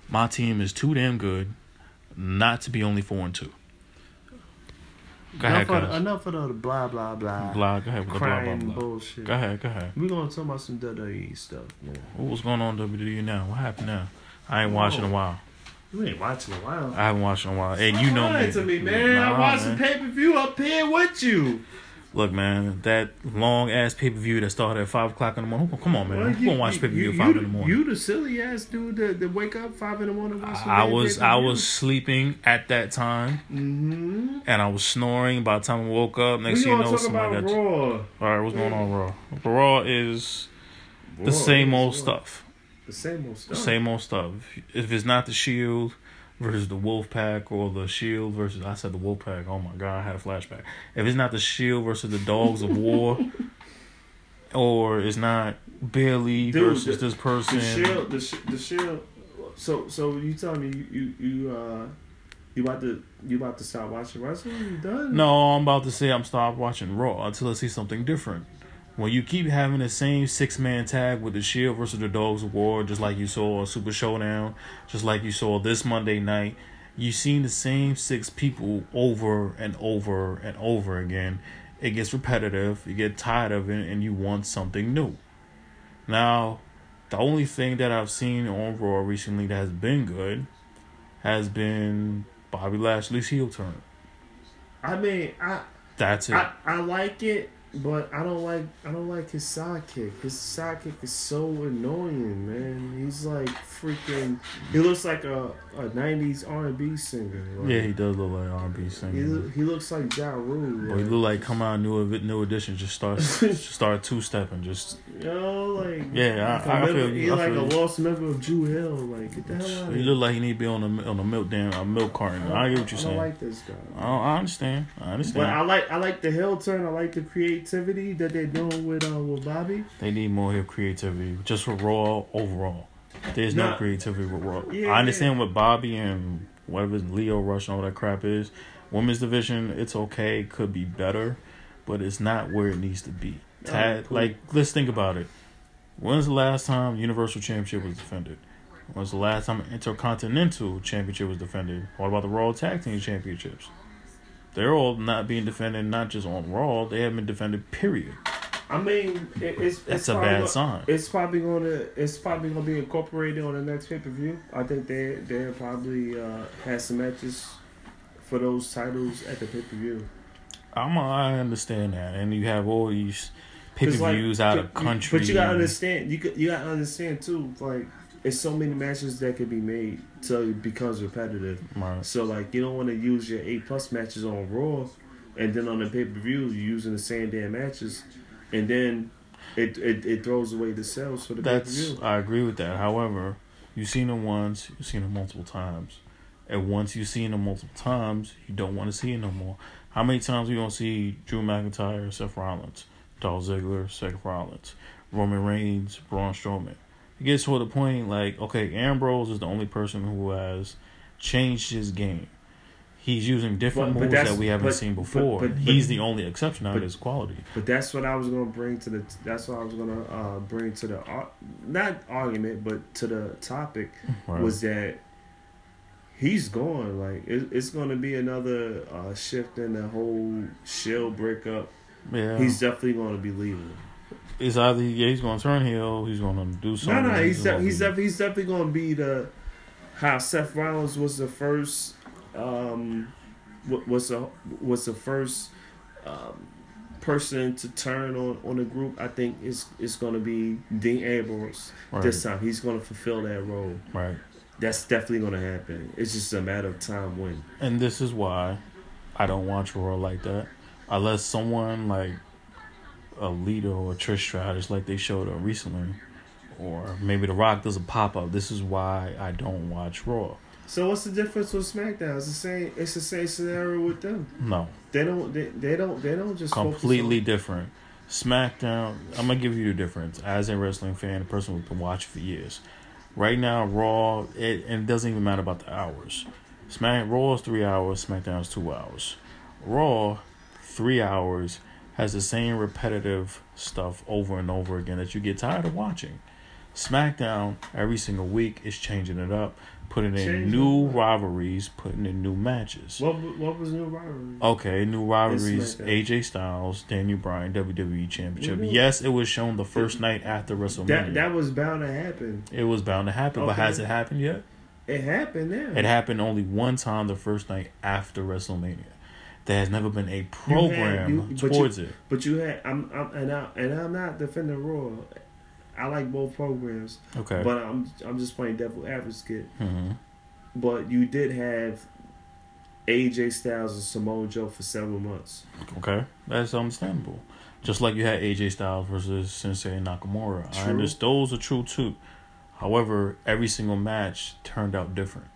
My team is too damn good not to be only four and two. Go ahead, enough, of, enough of the blah blah blah, Blah, go ahead with the blah, blah, blah. bullshit. Go ahead, go ahead. We gonna talk about some WWE stuff, man. What's going on WWE now? What happened now? I ain't watching in a oh. while. You ain't watching a while. I haven't watched in a while. And you know me. to me, man. Nah, I watched the pay per view up here with you. Look, man, that long ass pay per view that started at five o'clock in the morning. Come on, man. Well, Who gonna watch pay per view you- at five you- in the morning? You the silly ass dude that, that wake up five in the morning. Watch I was I was sleeping at that time Mm-hmm. and I was snoring. By the time I woke up, next thing you know, somebody about got. Raw. All right, what's going on, Raw? Raw is the Raw same is old Raw. stuff. The same old stuff. Same old stuff. If it's not the Shield versus the Wolf Pack or the Shield versus I said the Wolf Pack. Oh my god, I had a flashback. If it's not the Shield versus the Dogs of War, *laughs* or it's not Bailey Dude, versus the- this person. The shield. The, the shield. So so you telling me you you you uh you about to you about to stop watching wrestling? You done? No, I'm about to say I'm stop watching Raw until I see something different. When you keep having the same six man tag with the Shield versus the Dogs of War, just like you saw on Super Showdown, just like you saw this Monday night, you've seen the same six people over and over and over again. It gets repetitive, you get tired of it, and you want something new. Now, the only thing that I've seen on Raw recently that has been good has been Bobby Lashley's heel turn. I mean I That's it. I, I like it, but I don't like I don't like his sidekick. His sidekick is so annoying, man. He's like freaking. He looks like a, a '90s R&B singer. Like, Yeah, he does look like R&B He, singer. look- he looks like Ja Rule. Or he look like come out new ev- new edition, just start *laughs* just start two stepping, just You know, like Yeah, I- like a I feel He I like feel a lost member of Dru Hill. Like get the hell out he look like he need to be on a on a milk damn a milk carton. I get what you're I saying. don't like this guy. I, I understand. I understand. But I like I like the heel turn. I like the creativity that they're doing with uh, with Bobby. They need more here creativity, just for Raw overall. There's no creativity with Raw. Yeah, I understand what Bobby and whatever Lio Rush and all that crap is. Women's division, it's okay, could be better, but it's not where it needs to be. Tag, cool. like let's think about it. When's the last time Universal Championship was defended? When's the last time Intercontinental Championship was defended? What about the Raw Tag Team Championships? They're all not being defended, not just on Raw. They haven't been defended. Period. I mean, it, it's That's it's a bad gonna- sign. It's probably gonna it's probably gonna be incorporated on the next pay per view. I think they they probably uh, have some matches for those titles at the pay per view. I'm, I understand that, and you have all these pay per views out of country. But you gotta understand, you you gotta understand too. Like, it's so many matches that could be made till it becomes repetitive. Right. So like, you don't want to use your A plus matches on Raw, and then on the pay per view you're using the same damn matches, and then it it, it throws away the sales for the pay per That's view. I agree with that. However, you've seen them once, you've seen them multiple times, and once you've seen them multiple times, you don't want to see it no more. How many times are you gonna see Drew McIntyre, Seth Rollins, Dolph Ziggler, Seth Rollins, Roman Reigns, Braun Strowman? It gets to the point like, okay, Ambrose is the only person who has changed his game. He's using different But- but moves that we haven't but- seen before. He's the only exception out of his quality. But that's what I was gonna bring to the. That's what I was gonna uh, bring to the ar- not argument, but to the topic Right. was that he's gone. Like it, it's gonna be another uh, shift in the whole Shield breakup. yeah. He's definitely gonna be leaving. It's either yeah, he's gonna turn heel, he's gonna do something. no, no, he's gonna de- he's definitely he's definitely gonna be the how Seth Rollins was the first. Um, wa- was the was the first. Um, person to turn on on the group i think it's it's going to be dean ambrose right, this time he's going to fulfill that role right. that's definitely going to happen it's just a matter of time when And this is why I don't watch Raw like that, unless someone like a leader or Trish Stratus like they showed up recently, or maybe The Rock does a pop up. This is why I don't watch Raw. so what's the difference with smackdown it's the same it's the same scenario with them No, they don't they, they don't they don't just completely on- different. SmackDown. I'm gonna give you the difference as a wrestling fan, a person who's been watching for years. Right now, Raw, it and it doesn't even matter about the hours. Smack Raw is three hours. SmackDown is two hours. Raw, three hours has the same repetitive stuff over and over again that you get tired of watching. SmackDown every single week is changing it up, putting in Changing new up. rivalries, putting in new matches. What what was new rivalry? Okay, new rivalries. AJ Styles, Daniel Bryan, WWE Championship. Mhm. Yes, it was shown the first night after WrestleMania. That that was bound to happen. it was bound to happen, but has it happened yet? It happened now. It happened only one time the first night after WrestleMania. There has never been a You had- program you- but you- towards it. But you had I'm, I'm and I and I'm not defending Raw. I like both programs, Okay. but I'm I'm just playing devil advocate. hmm But you did have AJ Styles and Samoa Joe for several months. Okay, that's understandable. Just like you had AJ Styles versus Sensei Nakamura. I True. understand those are true too. However, every single match turned out different.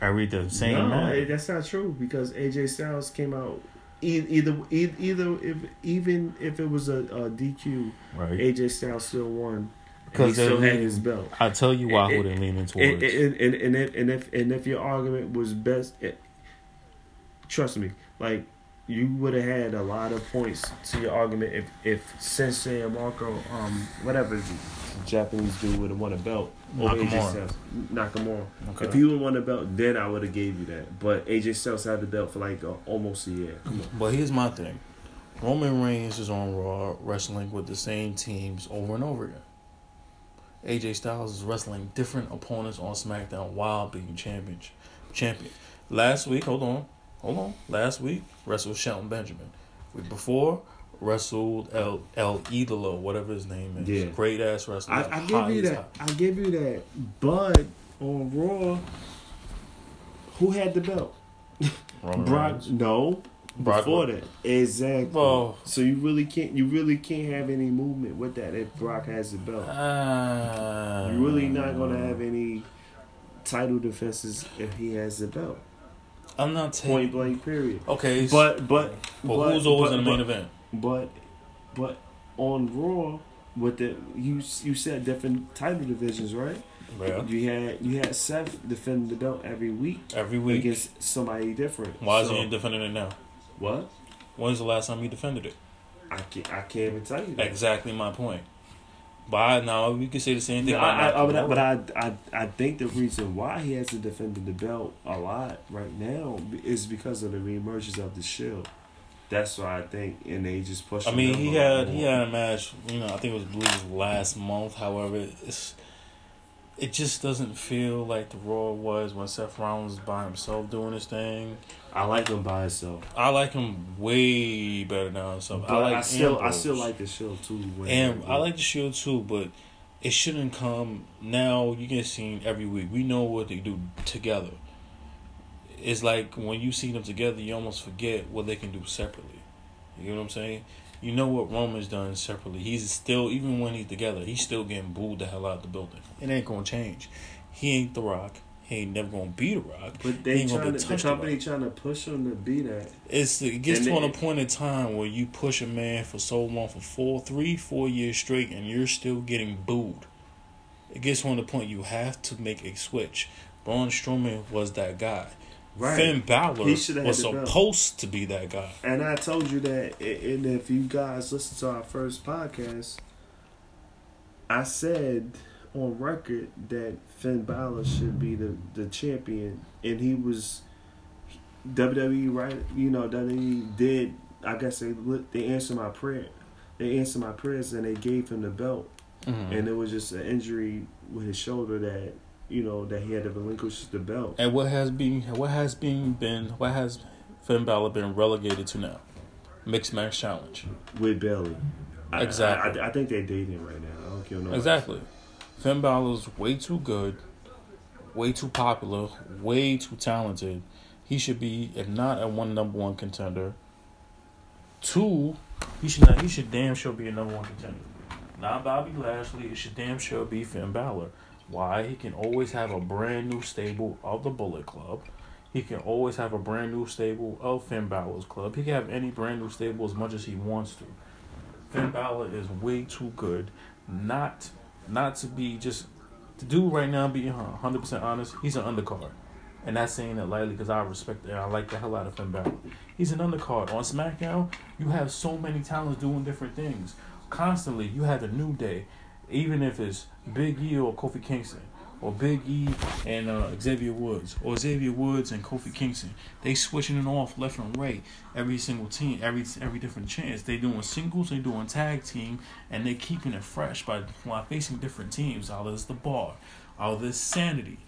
Every the same no, match. eh, that's not true because AJ Styles came out either e- either if even if it was a, a DQ, right. AJ Styles still won. Because still they're had his belt. I tell you why It- who they leaning towards. And, and, and, and, if, and if and if your argument was best, it, trust me, like you would have had a lot of points to your argument if if Sensei and Marco, um, whatever Japanese dude would have won a belt over AJ Nakamura. Styles, Nakamura. Okay. If he would have won a belt, then I would have gave you that. But AJ Styles had the belt for like uh, almost a year. But here's my thing. Roman Reigns is on Raw wrestling with the same teams over and over again. AJ Styles is wrestling different opponents on SmackDown while being champion. Champion. Last week, hold on, hold on. Last week wrestled Shelton Benjamin. Week before wrestled El El Idolo, whatever his name is. Yeah. Great ass wrestler. I, I give you that. hot. I give you that. But on Raw, who had the belt? Roman Brock. Reigns. No. Brock Before that, exactly. Well- so you really can't. You really can't have any movement with that if Brock has the belt. Uh, You're really not gonna have any title defenses if he has the belt. I'm not taking. Point blank. Period. Okay, But but but, but who's always but, in the main but, event? But but on Raw, with the you you said different title divisions, right? Yeah. You had you had Seth defending the belt every week Every week. against somebody different. Why is he defending it now? What? When's the last time he defended it? I can't I can't even tell you that. Exactly my point. But I, now we can say the same thing No, I, I, but, I, but I, I, I think the reason why he hasn't defended the belt a lot right now is because of the reemergence of the Shield. That's why I think, and they just push. I mean, he had he had a match. You know, I think it was I believe it was last month. However, it's it just doesn't feel like the Raw was when Seth Rollins was by himself doing his thing. I like him by himself, I like him way better now himself. but I I, like still, I still like the Shield too. And I like the Shield too, but it shouldn't come now. You get seen every week. We know what they do together. It's like when you see them together, you almost forget what they can do separately. You know what I'm saying? You know what Roman's done separately. He's still, even when he's together, he's still getting booed the hell out of the building. It ain't gonna change. He ain't The Rock. He ain't never gonna be The Rock. But they ain't trying to, the company trying to push him to be that. It's it gets And to a point in time where you push a man for so long for four, three, four years straight, and you're still getting booed. It gets to the point you have to make a switch. Braun Strowman was that guy. Right. Finn Balor He should have was had the belt. supposed to be that guy. And I told you that, and if you guys listen to our first podcast, I said on record that Finn Balor should be the, the champion, and he was WWE right. You know WWE did. I guess they they answered my prayer. They answered my prayers, and they gave him the belt. Mm-hmm. And it was just an injury with his shoulder that you know that he had to relinquish the belt. And what has been what has been been what has Finn Balor been relegated to now? Mixed match challenge. with Bayley. Exactly. I, I, I think they're dating right now. I don't care no. Exactly. Finn Balor's way too good, way too popular, way too talented. He should be, if not a one number one contender, two, he should not, he should damn sure be a number one contender. Not Bobby Lashley, it should damn sure be Finn Balor. Why? He can always have a brand new stable of the Bullet Club. He can always have a brand new stable of Finn Balor's club. He can have any brand new stable as much as he wants to. Finn Balor is way too good not not to be just to do right now being 100% honest he's an undercard and not saying it lightly because I respect and I like the hell out of Finn Balor. He's an undercard on SmackDown. You have so many talents doing different things constantly. You have a New Day, even if it's Big E or Kofi Kingston, or Big E and uh, Xavier Woods, or Xavier Woods and Kofi Kingston. They switching it off left and right every single team, every every different chance. They doing singles, they doing tag team, and they keeping it fresh by while facing different teams. All this the Bar, all this Sanity,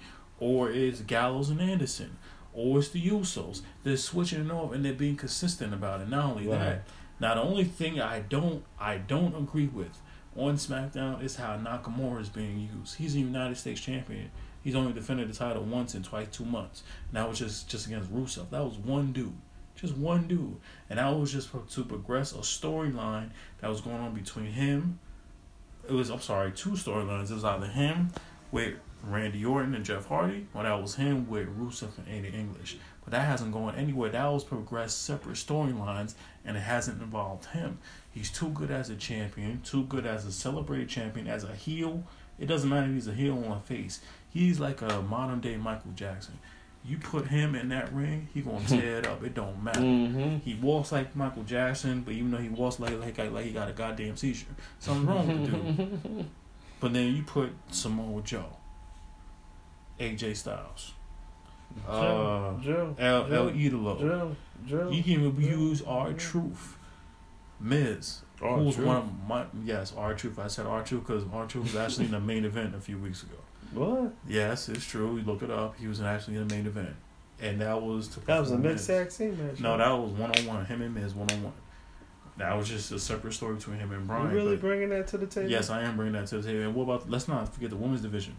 or it's Gallows and Anderson, or it's the Usos. They're switching it off and they're being consistent about it. Not only Right. that, now the only thing I don't I don't agree with on SmackDown is how Nakamura is being used. He's a United States champion. He's only defended the title once in twice two months. And that was just just against Rusev. That was one dude. Just one dude. And that was just to progress a storyline that was going on between him. It was I'm sorry, two storylines. It was either him with Randy Orton and Jeff Hardy, or that was him with Rusev and Aiden English. But that hasn't gone anywhere. That was progressed separate storylines, and it hasn't involved him. He's too good as a champion, too good as a celebrated champion, as a heel. It doesn't matter if he's a heel or a face. He's like a modern day Michael Jackson. You put him in that ring, he gonna *laughs* tear it up. It don't matter. Mm-hmm. He walks like Michael Jackson, but even though he walks like like like he got a goddamn seizure, something wrong with the dude. *laughs* But then you put Samoa Joe, AJ Styles, uh, Joe, El El Joe, Idolo. Joe, Joe. You can even Joe, use our Truth, Miz, R who's Truth? one of my yes R Truth. I said R Truth because R Truth was actually in the main event a few weeks ago. What? Yes, it's true. You look it up. He was actually in the main event, and that was to That was a perform mixed Miz. tag team match. No, that was one on one. Him and Miz one on one. That was just a separate story between him and Bryan. You really bringing that to the table? yes, I am bringing that to the table. And what about? Let's not forget the women's division.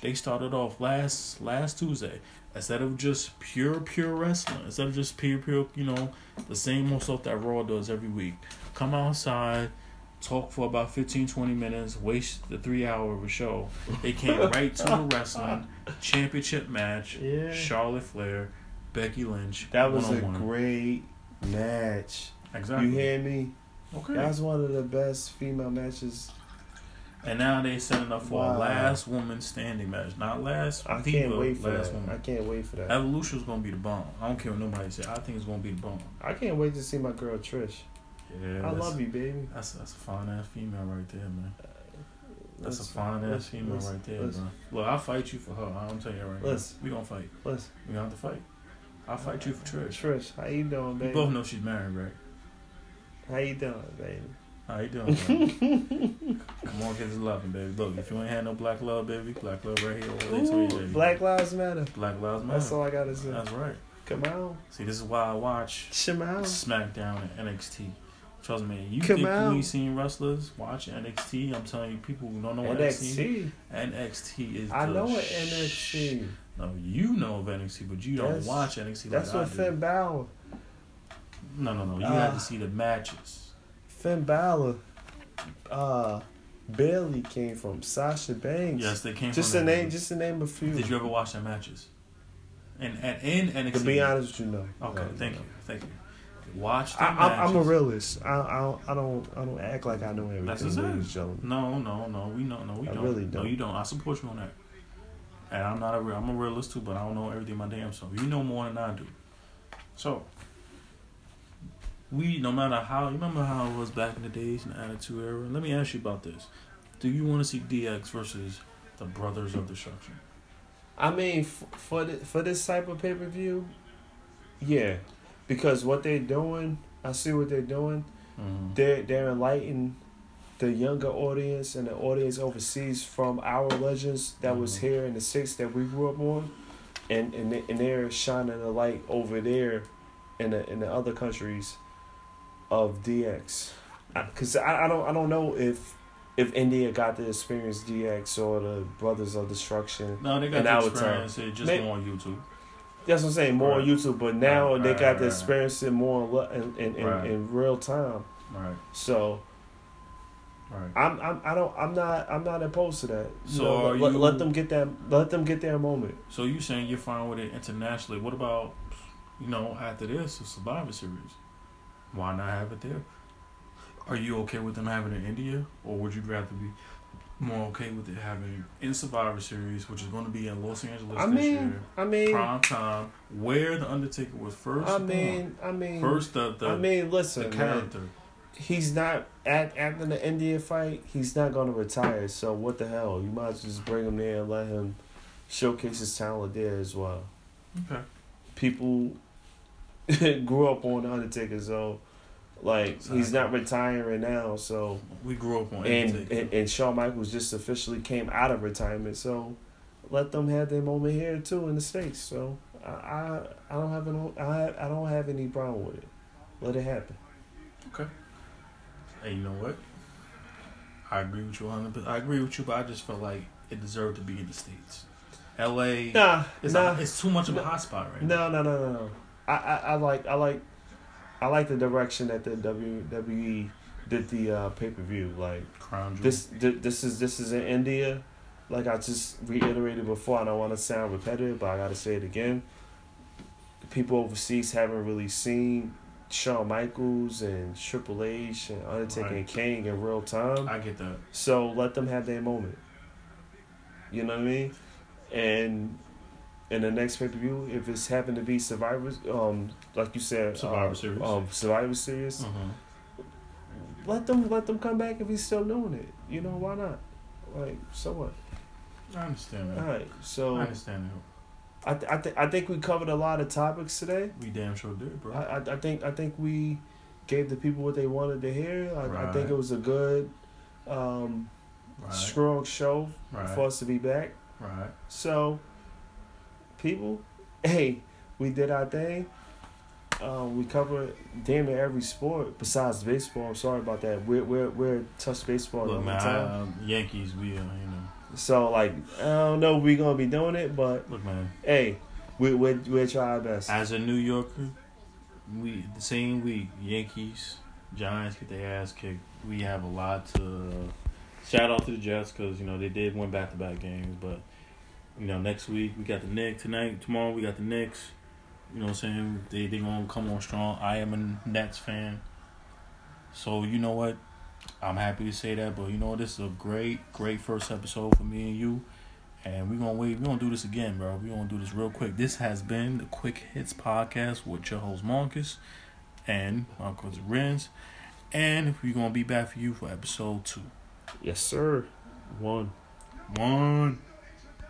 They started off last last Tuesday. Instead of just pure pure wrestling, instead of just pure pure, you know, the same old stuff that Raw does every week. Come outside, talk for about 15, 20 minutes, waste the three hour of a show. They came *laughs* right to the wrestling championship match. Yeah. Charlotte Flair, Becky Lynch. That was a great match. Exactly. You hear me? Okay. That was one of the best female matches. And now they setting up for Wow. a last woman standing match, not last. I diva, can't wait for last that. woman. I can't wait for that. Evolution's gonna be the bomb. I don't care what nobody say. I think it's gonna be the bomb. I can't wait to see my girl Trish. Yeah, I love you, baby. That's that's a fine ass female right there, man. Uh, that's Let's- a fine ass female right there, bro. Look, I'll fight you for her. I'm telling you right Let's- now. We gonna fight. Let's We gonna have to fight. I'll fight you for Trish. Trish, how you doing, baby? We both know she's married, right? How you doing, baby? How you doing, *laughs* on, get loving, baby. Look, if you ain't had no black love, baby, black love right here. All to you, baby. Ooh, Black Lives Matter. Black lives matter. That's all I gotta say. That's right. Come on, See, this is why I watch. SmackDown and NXT. Trust me, you Come think on. you ain't seen wrestlers watch NXT? I'm telling you, people who don't know what NXT, NXT. NXT is. I know what sh- NXT. No, you know of NXT, but you don't watch NXT like that. That's like what I Finn do. Balor. No, no, no. You Uh, have to see the matches. Finn Balor. Uh, Bayley came from Sasha Banks. Yes, they came Just from to that. name, just to name a few. Did you ever watch their matches? And and in NXT. To be honest with you, no. Okay, No, thank no. you, thank you. Watch the I, I'm, I'm a realist. I, I, don't, I don't. I don't act like I know everything. That's up. No, no, no. We know, no, we I don't. really No, don't. you don't. I support you on that. And I'm not a real. I'm a realist too, but I don't know everything my damn self. You know more than I do. So we, no matter how, you remember how it was back in the days in the Attitude Era. Let me ask you about this. Do you want to see DX versus the Brothers of Destruction? I mean, f- for the, for this type of pay per view, yeah, because what they're doing, I see what they're doing. Mm-hmm. They're they're enlightening the younger audience and the audience overseas from our legends that was Mhm. here in the six that we grew up on, and and they, and they're shining a light over there, in the in the other countries, of DX, because I, I don't I don't know if. If India got to experience DX or the Brothers of Destruction, No, they got In the experience it just May- more on YouTube. That's what I'm saying. More on YouTube, but now Right, they right, got right, to right. experience it more in in in, in, Right. in real time. Right, So right. I'm I'm I don't I'm not I'm not opposed to that. You So know, let, you- let them get that let them get their moment. So you saying you're fine with it internationally? What about, you know, after this, a Survivor Series? Why not have it there? Are you okay with them having it in India, or would you rather be more okay with it having in Survivor Series, which is going to be in Los Angeles I this mean, year, I mean, prime time, where the Undertaker was first. I born. mean, I mean, first the the, I mean, the listen, man. character. He's not at after the India fight. He's not going to retire. So what the hell? You might as well just bring him there and let him showcase his talent there as well. Okay. People *laughs* grew up on the Undertaker, so like he's not retiring now. So We grew up on and, Undertaker. and and Shawn Michaels just officially came out of retirement. So let them have their moment here too in the states. So I I, I don't have an I I don't have any problem with it. Let it happen. Okay. Hey, you know what? I agree with you 100. I agree with you, but I just felt like it deserved to be in the states. L.A. Nah, It's, nah, a, it's too much of a no, hot spot right now. no, no, no, no, no. I, I I like I like I like the direction that the WWE did the uh, pay per view. Like Crown this th- this is this is in India. Like I just reiterated before, I don't want to sound repetitive, but I gotta say it again. The people overseas haven't really seen Shawn Michaels and Triple H and Undertaker Right. and Kane in real time. I get that. So let them have their moment. You know what I mean? And in the next pay per view, if it's happen to be Survivors, um, like you said, Survivor uh, Series. um, Survivor Series, Uh-huh. let them let them come back if he's still doing it. You know why not? Like so what? I understand All that. right, so I understand that. I th- I, th- I think we covered a lot of topics today. We damn sure did, bro. I, I I think I think we gave the people what they wanted to hear. I, I think it was a good, um, right. strong show Right. for us to be back. Right. So, people, hey, we did our thing. Um, we covered damn near every sport besides baseball. I'm sorry about that. We're we're we're touch baseball all Look, the man, I, time. um, Yankees, we, uh, you know. So like, I don't know if we gonna be doing it, but Look, man, hey, we we we'll try our best. as a New Yorker, we the same week, Yankees, Giants get their ass kicked. We have a lot to shout out to the Jets because you know they did win back to back games, but you know next week we got the Knicks tonight. Tomorrow we got the Knicks. You know what I'm saying? They they gonna come on strong. I am a Nets fan, so you know what? I'm happy to say that. But you know this is a great great first episode for me and you. And we're gonna wait. We're gonna do this again, bro. We're gonna do this real quick. This has been the Quick Hits Podcast with your host Marcus and my cousin Renz. And we're gonna be back for you for episode two. Yes, sir. One. One.